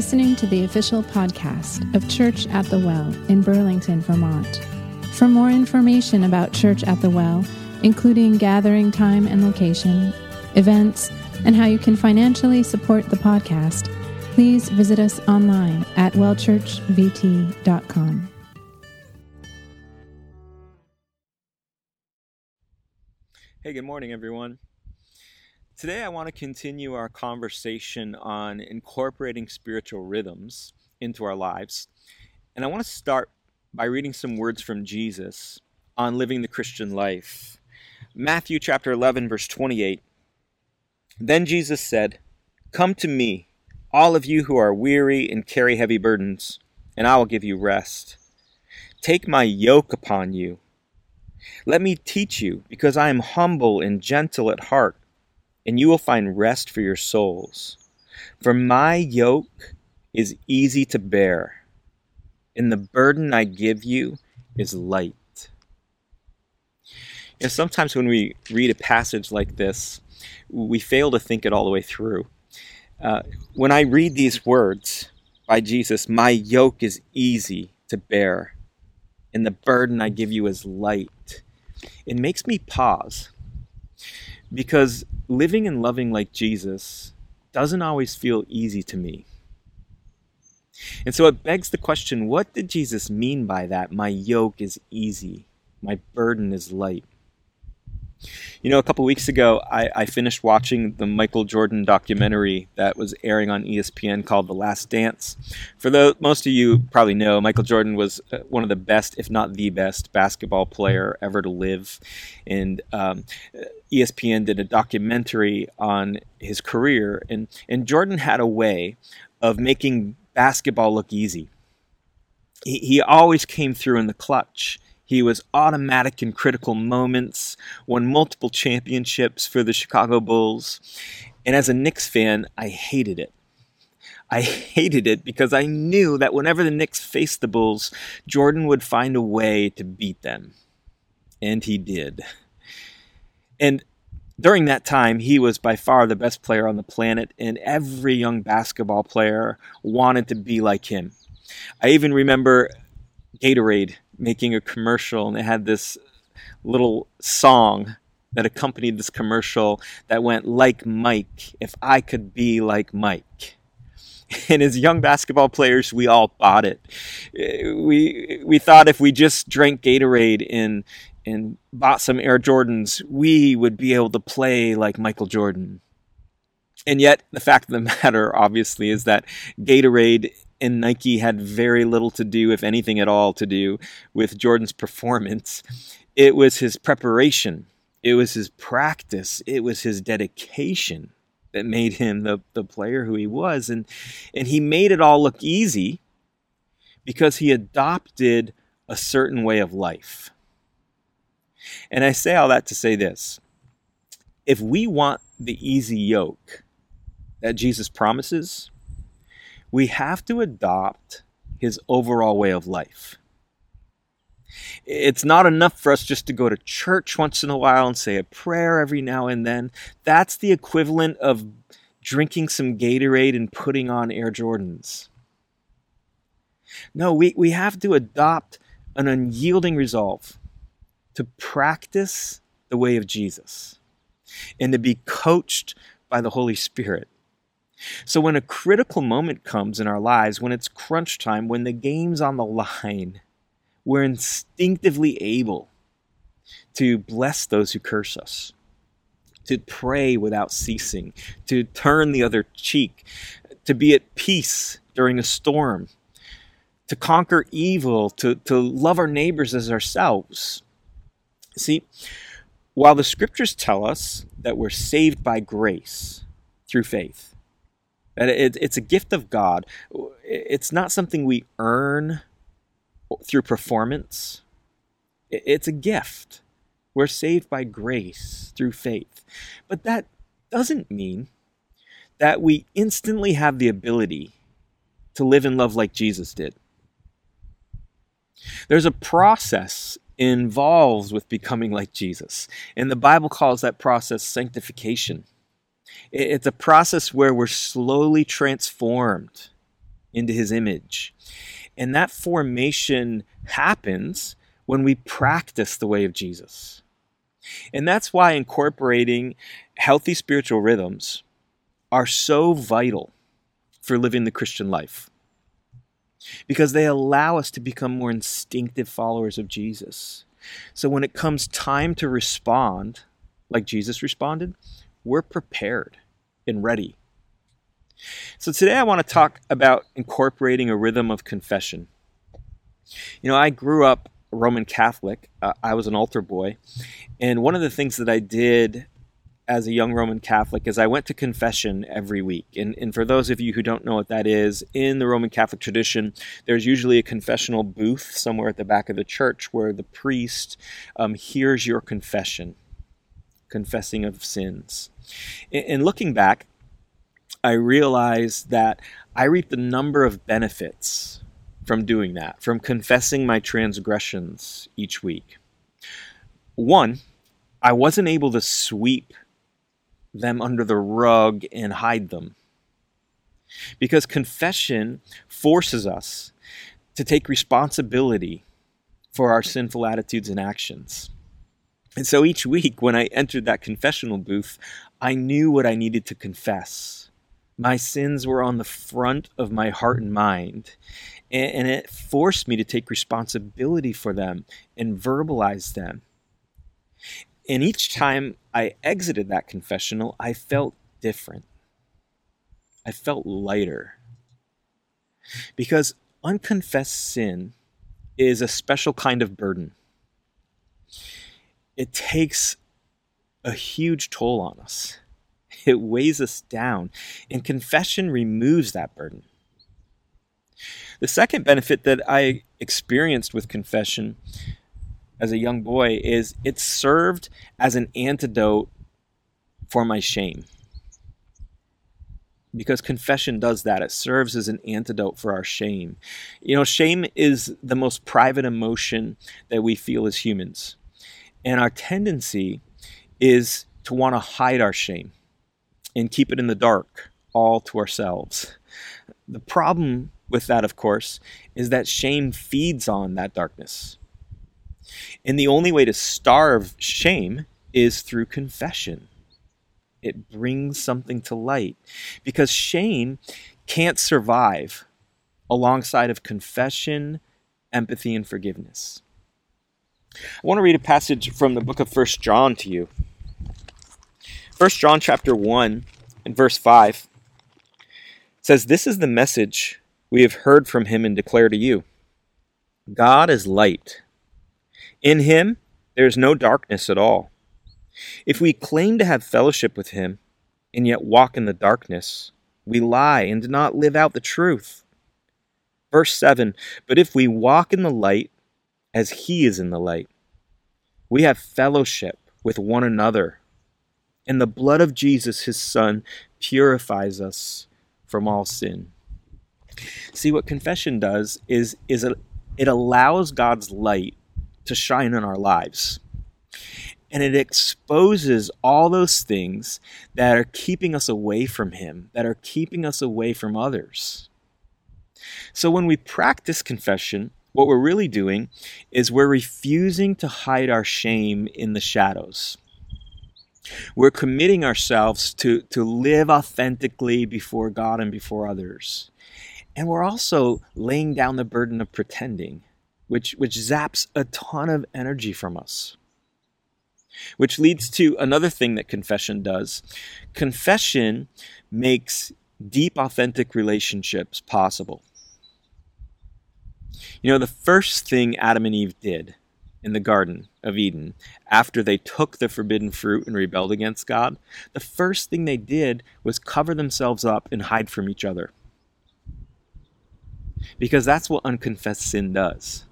listening to the official podcast of Church at the Well in Burlington, Vermont. For more information about Church at the Well, including gathering time and location, events, and how you can financially support the podcast, please visit us online at wellchurchvt.com. Hey, good morning, everyone. Today, I want to continue our conversation on incorporating spiritual rhythms into our lives. And I want to start by reading some words from Jesus on living the Christian life. Matthew chapter 11, verse 28. Then Jesus said, Come to me, all of you who are weary and carry heavy burdens, and I will give you rest. Take my yoke upon you. Let me teach you, because I am humble and gentle at heart, and you will find rest for your souls. For my yoke is easy to bear, and the burden I give you is light. You know, sometimes when we read a passage like this, we fail to think it all the way through. Uh, when I read these words by Jesus, my yoke is easy to bear, and the burden I give you is light, it makes me pause. Because living and loving like Jesus doesn't always feel easy to me. And so it begs the question what did Jesus mean by that? My yoke is easy, my burden is light. You know, a couple weeks ago, I, I, finished watching the Michael Jordan documentary that was airing on ESPN called The Last Dance. For the most of you probably know, Michael Jordan was uh, one of the best, if not the best, basketball player ever to live. And um, ESPN did a documentary on his career, and, and Jordan had a way of making basketball look easy. He, he always came through in the clutch he was automatic in critical moments, won multiple championships for the Chicago Bulls. And as a Knicks fan, I hated it. I hated it because I knew that whenever the Knicks faced the Bulls, Jordan would find a way to beat them. And he did. And during that time, he was by far the best player on the planet, and every young basketball player wanted to be like him. I even remember Gatorade making a commercial, and they had this little song that accompanied this commercial that went like Mike, if I could be like Mike. And as young basketball players, we all bought it. We we thought if we just drank Gatorade and and bought some Air Jordans, we would be able to play like Michael Jordan. And yet, the fact of the matter, obviously, is that Gatorade and Nike had very little to do, if anything at all, to do with Jordan's performance. It was his preparation, it was his practice, it was his dedication that made him the, the player who he was. And, and he made it all look easy because he adopted a certain way of life. And I say all that to say this if we want the easy yoke that Jesus promises, we have to adopt his overall way of life. It's not enough for us just to go to church once in a while and say a prayer every now and then. That's the equivalent of drinking some Gatorade and putting on Air Jordans. No, we, we have to adopt an unyielding resolve to practice the way of Jesus and to be coached by the Holy Spirit. So when a critical moment comes in our lives, when it's crunch time, when the game's on the line, we're instinctively able to bless those who curse us, to pray without ceasing, to turn the other cheek, to be at peace during a storm, to conquer evil, to, to love our neighbors as ourselves. See, while the scriptures tell us that we're saved by grace through faith, it, it's a gift of God. It's not something we earn through performance. It's a gift. We're saved by grace through faith. But that doesn't mean that we instantly have the ability to live in love like Jesus did. There's a process involved with becoming like Jesus, and the Bible calls that process sanctification. It's a process where we're slowly transformed into his image. And that formation happens when we practice the way of Jesus. And that's why incorporating healthy spiritual rhythms are so vital for living the Christian life. Because they allow us to become more instinctive followers of Jesus. So when it comes time to respond, like Jesus responded, we're prepared and ready. So today I want to talk about incorporating a rhythm of confession. You know, I grew up Roman Catholic. Uh, I was an altar boy. And one of the things that I did as a young Roman Catholic is I went to confession every week. And, and for those of you who don't know what that is, in the Roman Catholic tradition, there's usually a confessional booth somewhere at the back of the church where the priest um, hears your confession, confessing of sins. And looking back, I realized that I reaped a number of benefits from doing that, from confessing my transgressions each week. One, I wasn't able to sweep them under the rug and hide them. Because confession forces us to take responsibility for our sinful attitudes and actions. And so each week when I entered that confessional booth, I knew what I needed to confess. My sins were on the front of my heart and mind, and, it forced me to take responsibility for them and verbalize them. And each time I exited that confessional, I felt different. I felt lighter. Because unconfessed sin is a special kind of burden. It takes a huge toll on us, it weighs us down, and confession removes that burden. The second benefit that I experienced with confession as a young boy is it served as an antidote for my shame. Because confession does that. It serves as an antidote for our shame. You know, shame is the most private emotion that we feel as humans. And our tendency is to want to hide our shame and keep it in the dark, all to ourselves. The problem with that, of course, is that shame feeds on that darkness. And the only way to starve shame is through confession. It brings something to light because shame can't survive alongside of confession, empathy, and forgiveness. I want to read a passage from the book of First John to you. First John chapter 1 and verse 5 says, This is the message we have heard from him and declare to you. God is light in him, there is no darkness at all. If we claim to have fellowship with him, and yet walk in the darkness, we lie and do not live out the truth. Verse 7 But if we walk in the light, as he is in the light, we have fellowship with one another. And the blood of Jesus, his Son, purifies us from all sin. See, what confession does is, is it allows God's light to shine in our lives. And it exposes all those things that are keeping us away from Him, that are keeping us away from others. So when we practice confession, what we're really doing is we're refusing to hide our shame in the shadows. We're committing ourselves to, to live authentically before God and before others. And we're also laying down the burden of pretending which, which zaps a ton of energy from us. Which leads to another thing that confession does. Confession makes deep, authentic relationships possible. You know, the first thing Adam and Eve did in the Garden of Eden after they took the forbidden fruit and rebelled against God, the first thing they did was cover themselves up and hide from each other. Because that's what unconfessed sin does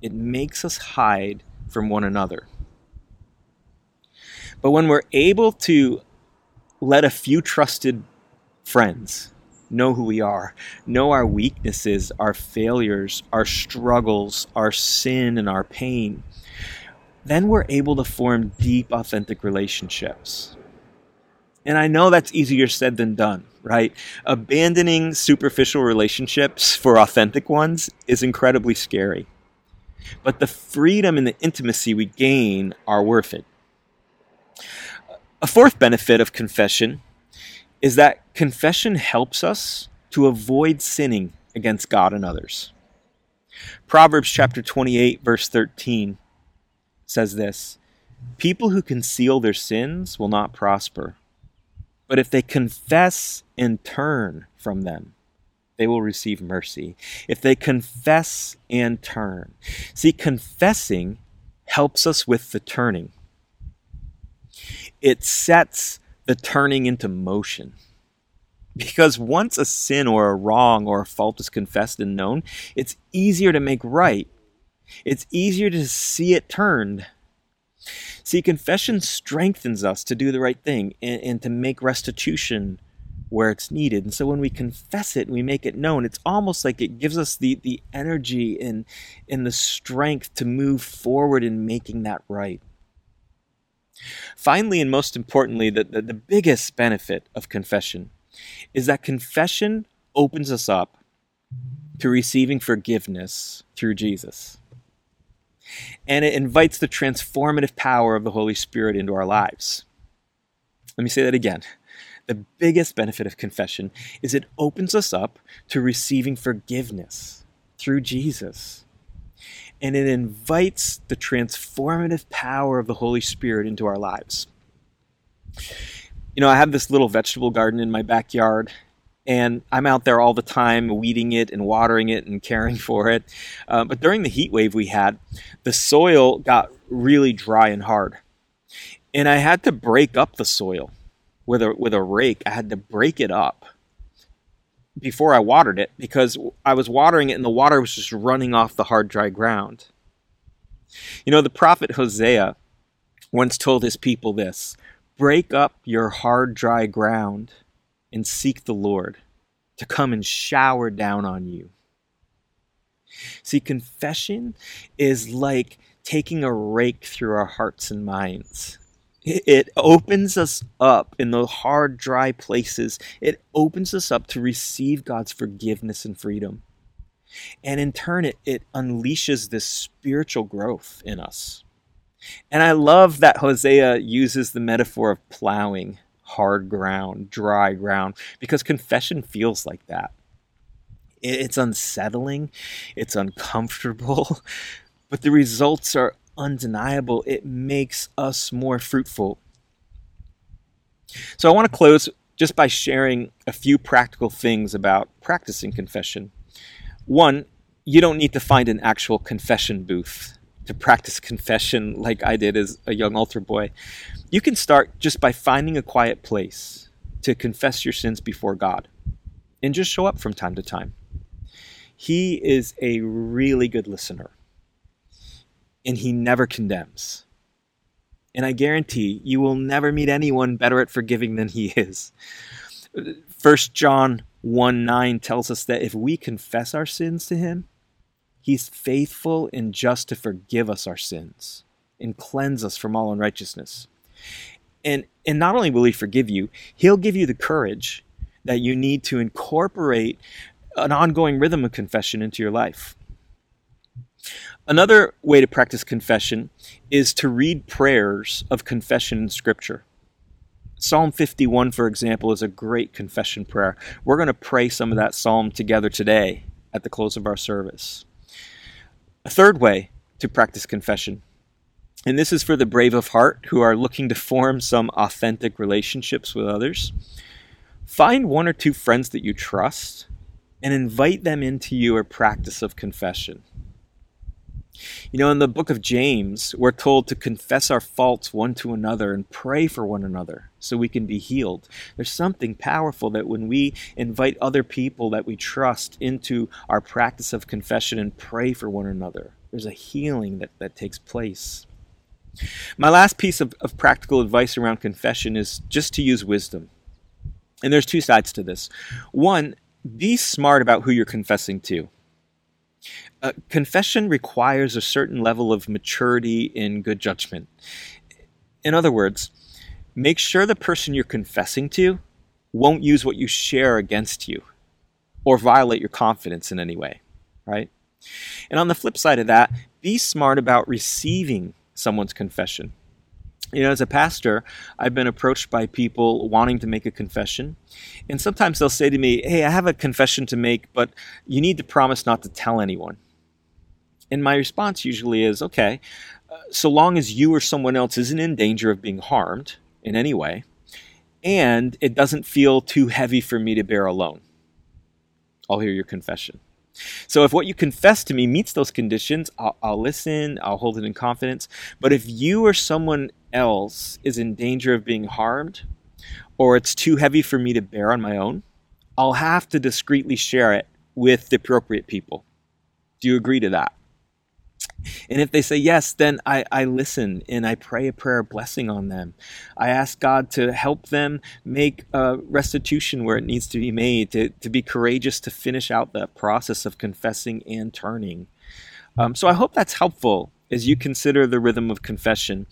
it makes us hide from one another. But when we're able to let a few trusted friends know who we are, know our weaknesses, our failures, our struggles, our sin, and our pain, then we're able to form deep, authentic relationships. And I know that's easier said than done, right? Abandoning superficial relationships for authentic ones is incredibly scary. But the freedom and the intimacy we gain are worth it. A fourth benefit of confession is that confession helps us to avoid sinning against God and others. Proverbs chapter 28, verse 13 says this People who conceal their sins will not prosper but if they confess and turn from them, they will receive mercy. If they confess and turn. See, confessing helps us with the turning, it sets the turning into motion. Because once a sin or a wrong or a fault is confessed and known, it's easier to make right. It's easier to see it turned See, confession strengthens us to do the right thing and, and, to make restitution where it's needed. And so when we confess it and we make it known, it's almost like it gives us the, the energy and, and the strength to move forward in making that right. Finally, and most importantly, the, the, the biggest benefit of confession is that confession opens us up to receiving forgiveness through Jesus and it invites the transformative power of the Holy Spirit into our lives. Let me say that again. The biggest benefit of confession is it opens us up to receiving forgiveness through Jesus. And it invites the transformative power of the Holy Spirit into our lives. You know, I have this little vegetable garden in my backyard, and I'm out there all the time weeding it and watering it and caring for it. Uh, but during the heat wave we had, the soil got really dry and hard, and I had to break up the soil with a with a rake. I had to break it up before I watered it because I was watering it and the water was just running off the hard, dry ground. You know, the prophet Hosea once told his people this break up your hard, dry ground and seek the Lord to come and shower down on you. See, confession is like taking a rake through our hearts and minds. It opens us up in the hard, dry places. It opens us up to receive God's forgiveness and freedom. And in turn, it, it unleashes this spiritual growth in us. And I love that Hosea uses the metaphor of plowing hard ground, dry ground, because confession feels like that. It's unsettling, it's uncomfortable, but the results are undeniable. It makes us more fruitful. So I want to close just by sharing a few practical things about practicing confession. One, you don't need to find an actual confession booth to practice confession like I did as a young altar boy. You can start just by finding a quiet place to confess your sins before God and just show up from time to time. He is a really good listener and he never condemns. And I guarantee you will never meet anyone better at forgiving than he is. 1 John 1 9 tells us that if we confess our sins to him, He's faithful and just to forgive us our sins and cleanse us from all unrighteousness. And, and not only will He forgive you, He'll give you the courage that you need to incorporate an ongoing rhythm of confession into your life. Another way to practice confession is to read prayers of confession in Scripture. Psalm 51, for example, is a great confession prayer. We're going to pray some of that psalm together today at the close of our service. A third way to practice confession, and this is for the brave of heart who are looking to form some authentic relationships with others. Find one or two friends that you trust and invite them into your practice of confession. You know, in the book of James, we're told to confess our faults one to another and pray for one another so we can be healed. There's something powerful that when we invite other people that we trust into our practice of confession and pray for one another, there's a healing that, that takes place. My last piece of, of practical advice around confession is just to use wisdom. And there's two sides to this. One, be smart about who you're confessing to. Uh, confession requires a certain level of maturity in good judgment. In other words, make sure the person you're confessing to won't use what you share against you or violate your confidence in any way, right? And on the flip side of that, be smart about receiving someone's confession. You know, as a pastor, I've been approached by people wanting to make a confession. And sometimes they'll say to me, Hey, I have a confession to make, but you need to promise not to tell anyone. And my response usually is, Okay, uh, so long as you or someone else isn't in danger of being harmed in any way, and it doesn't feel too heavy for me to bear alone, I'll hear your confession. So if what you confess to me meets those conditions, I'll, I'll, listen, I'll hold it in confidence. But if you or someone else is in danger of being harmed, or it's too heavy for me to bear on my own, I'll have to discreetly share it with the appropriate people. Do you agree to that? And if they say yes, then I, I listen and I pray a prayer of blessing on them. I ask God to help them make restitution where it needs to be made, to, to be courageous to finish out that process of confessing and turning. Um, so I hope that's helpful as you consider the rhythm of confession.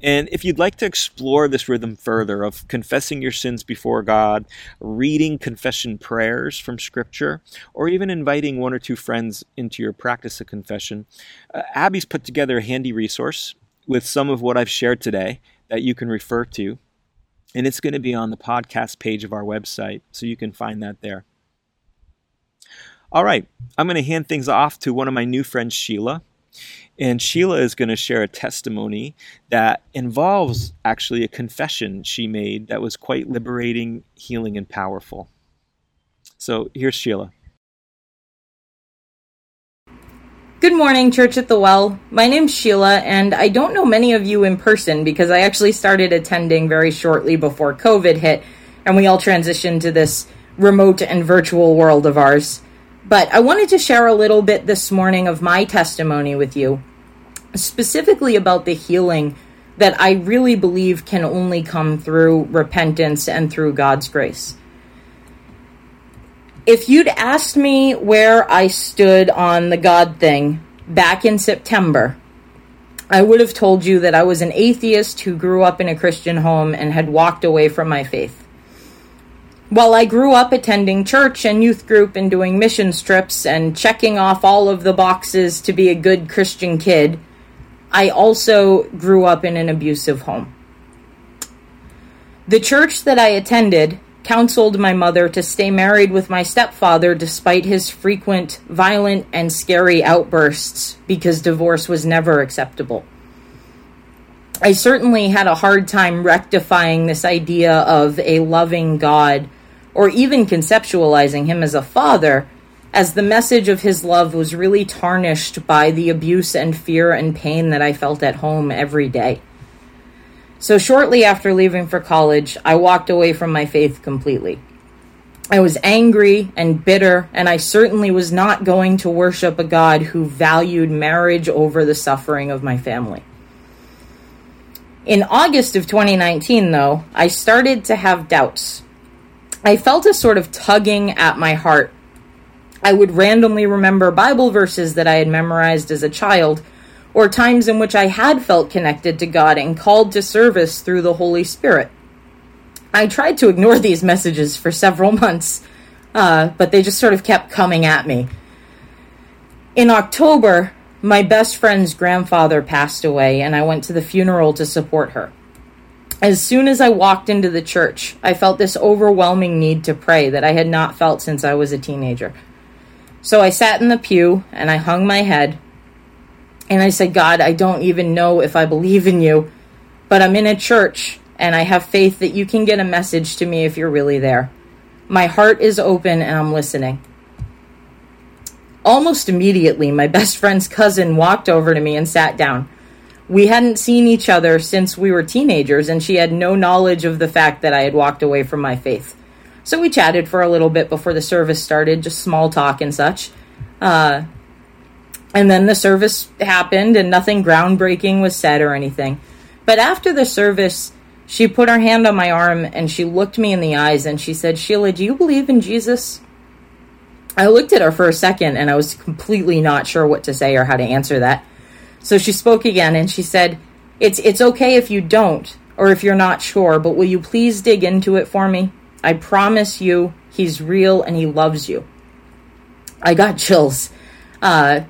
And if you'd like to explore this rhythm further of confessing your sins before God, reading confession prayers from Scripture, or even inviting one or two friends into your practice of confession, uh, Abby's put together a handy resource with some of what I've shared today that you can refer to. And it's going to be on the podcast page of our website, so you can find that there. All right, I'm going to hand things off to one of my new friends, Sheila. And Sheila is going to share a testimony that involves actually a confession she made that was quite liberating, healing, and powerful. So here's Sheila. Good morning, Church at the Well. My name's Sheila, and I don't know many of you in person because I actually started attending very shortly before COVID hit and we all transitioned to this remote and virtual world of ours. But I wanted to share a little bit this morning of my testimony with you, specifically about the healing that I really believe can only come through repentance and through God's grace. If you'd asked me where I stood on the God thing back in September, I would have told you that I was an atheist who grew up in a Christian home and had walked away from my faith. While I grew up attending church and youth group and doing mission trips and checking off all of the boxes to be a good Christian kid, I also grew up in an abusive home. The church that I attended counseled my mother to stay married with my stepfather despite his frequent violent and scary outbursts because divorce was never acceptable. I certainly had a hard time rectifying this idea of a loving God or even conceptualizing him as a father, as the message of his love was really tarnished by the abuse and fear and pain that I felt at home every day. So, shortly after leaving for college, I walked away from my faith completely. I was angry and bitter, and I certainly was not going to worship a God who valued marriage over the suffering of my family. In August of 2019, though, I started to have doubts I felt a sort of tugging at my heart. I would randomly remember Bible verses that I had memorized as a child, or times in which I had felt connected to God and called to service through the Holy Spirit. I tried to ignore these messages for several months, uh, but they just sort of kept coming at me. In October, my best friend's grandfather passed away, and I went to the funeral to support her. As soon as I walked into the church, I felt this overwhelming need to pray that I had not felt since I was a teenager. So I sat in the pew and I hung my head and I said, God, I don't even know if I believe in you, but I'm in a church and I have faith that you can get a message to me if you're really there. My heart is open and I'm listening. Almost immediately, my best friend's cousin walked over to me and sat down we hadn't seen each other since we were teenagers, and she had no knowledge of the fact that I had walked away from my faith. So we chatted for a little bit before the service started, just small talk and such. Uh, and then the service happened, and nothing groundbreaking was said or anything. But after the service, she put her hand on my arm and she looked me in the eyes and she said, Sheila, do you believe in Jesus? I looked at her for a second and I was completely not sure what to say or how to answer that. So she spoke again and she said, "It's it's okay if you don't or if you're not sure, but will you please dig into it for me? I promise you, he's real and he loves you. I got chills. Uh,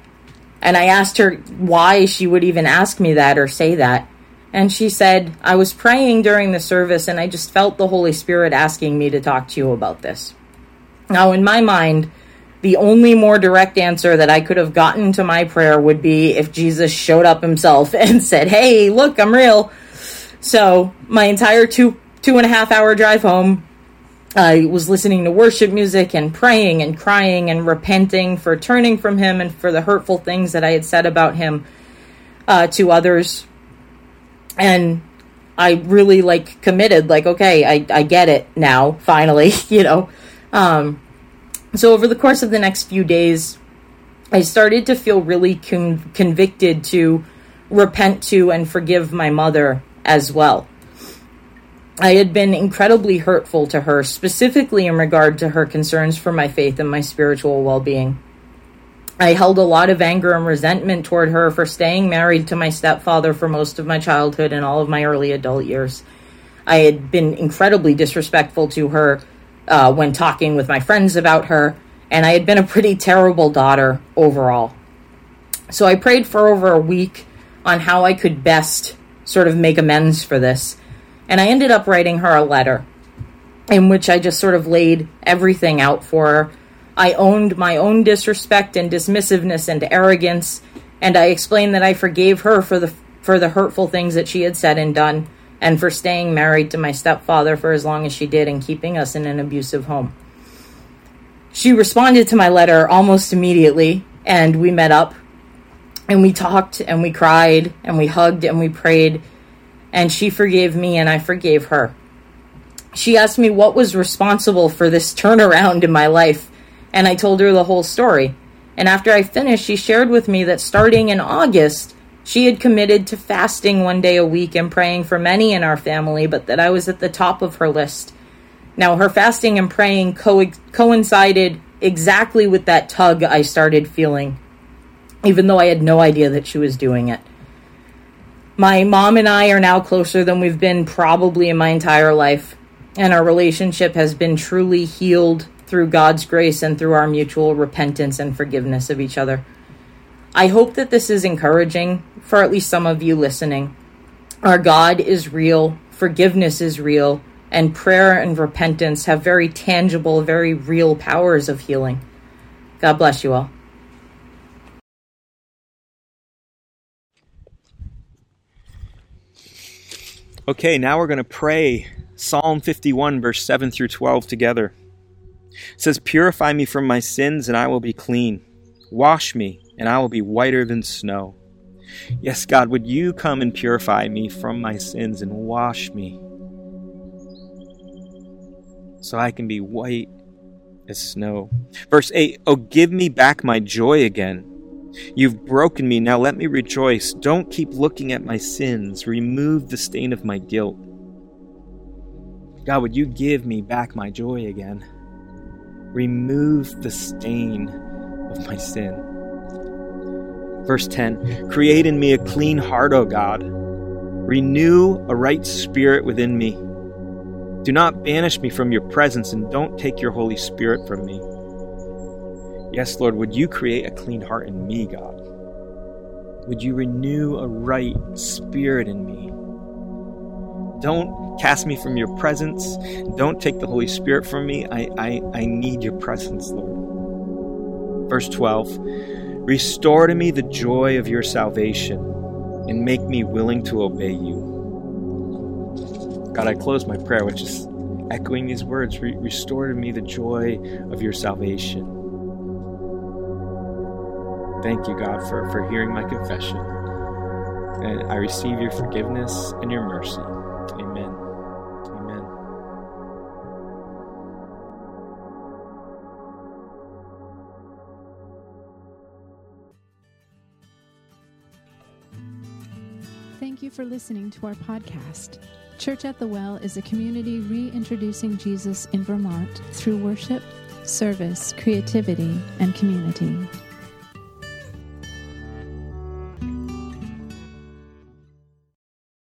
and I asked her why she would even ask me that or say that. And she said, I was praying during the service and I just felt the Holy Spirit asking me to talk to you about this. Now, in my mind, the only more direct answer that I could have gotten to my prayer would be if Jesus showed up himself and said, Hey, look, I'm real. So, my entire two, two and a half hour drive home, I was listening to worship music and praying and crying and repenting for turning from him and for the hurtful things that I had said about him uh, to others. And I really like committed, like, okay, I, I get it now, finally, you know. Um, so over the course of the next few days, I started to feel really con- convicted to repent to and forgive my mother as well. I had been incredibly hurtful to her, specifically in regard to her concerns for my faith and my spiritual well being. I held a lot of anger and resentment toward her for staying married to my stepfather for most of my childhood and all of my early adult years. I had been incredibly disrespectful to her uh, when talking with my friends about her, and I had been a pretty terrible daughter overall. So I prayed for over a week on how I could best sort of make amends for this. And I ended up writing her a letter in which I just sort of laid everything out for her. I owned my own disrespect and dismissiveness and arrogance, and I explained that I forgave her for the for the hurtful things that she had said and done, and for staying married to my stepfather for as long as she did and keeping us in an abusive home. She responded to my letter almost immediately, and we met up and we talked and we cried and we hugged and we prayed and she forgave me and I forgave her. She asked me what was responsible for this turnaround in my life, and I told her the whole story. And after I finished, she shared with me that starting in August, she had committed to fasting one day a week and praying for many in our family, but that I was at the top of her list. Now, her fasting and praying co- coincided exactly with that tug I started feeling, even though I had no idea that she was doing it. My mom and I are now closer than we've been probably in my entire life, and our relationship has been truly healed through God's grace and through our mutual repentance and forgiveness of each other. I hope that this is encouraging for at least some of you listening. Our God is real, forgiveness is real, and prayer and repentance have very tangible, very real powers of healing. God bless you all. Okay, now we're going to pray Psalm 51, verse 7 through 12 together. It says, Purify me from my sins, and I will be clean. Wash me, and I will be whiter than snow. Yes, God, would you come and purify me from my sins and wash me so I can be white as snow? Verse 8 Oh, give me back my joy again You've broken me, now let me rejoice. Don't keep looking at my sins. Remove the stain of my guilt. God, would you give me back my joy again? Remove the stain of my sin. Verse 10 Create in me a clean heart, O God. Renew a right spirit within me. Do not banish me from your presence, and don't take your Holy Spirit from me. Yes, Lord, would you create a clean heart in me, God? Would you renew a right spirit in me? Don't cast me from your presence. Don't take the Holy Spirit from me. I, I, I need your presence, Lord. Verse 12 Restore to me the joy of your salvation and make me willing to obey you. God, I close my prayer with just echoing these words Restore to me the joy of your salvation Thank you, God, for, for hearing my confession. And I receive your forgiveness and your mercy. For listening to our podcast. Church at the Well is a community reintroducing Jesus in Vermont through worship, service, creativity, and community.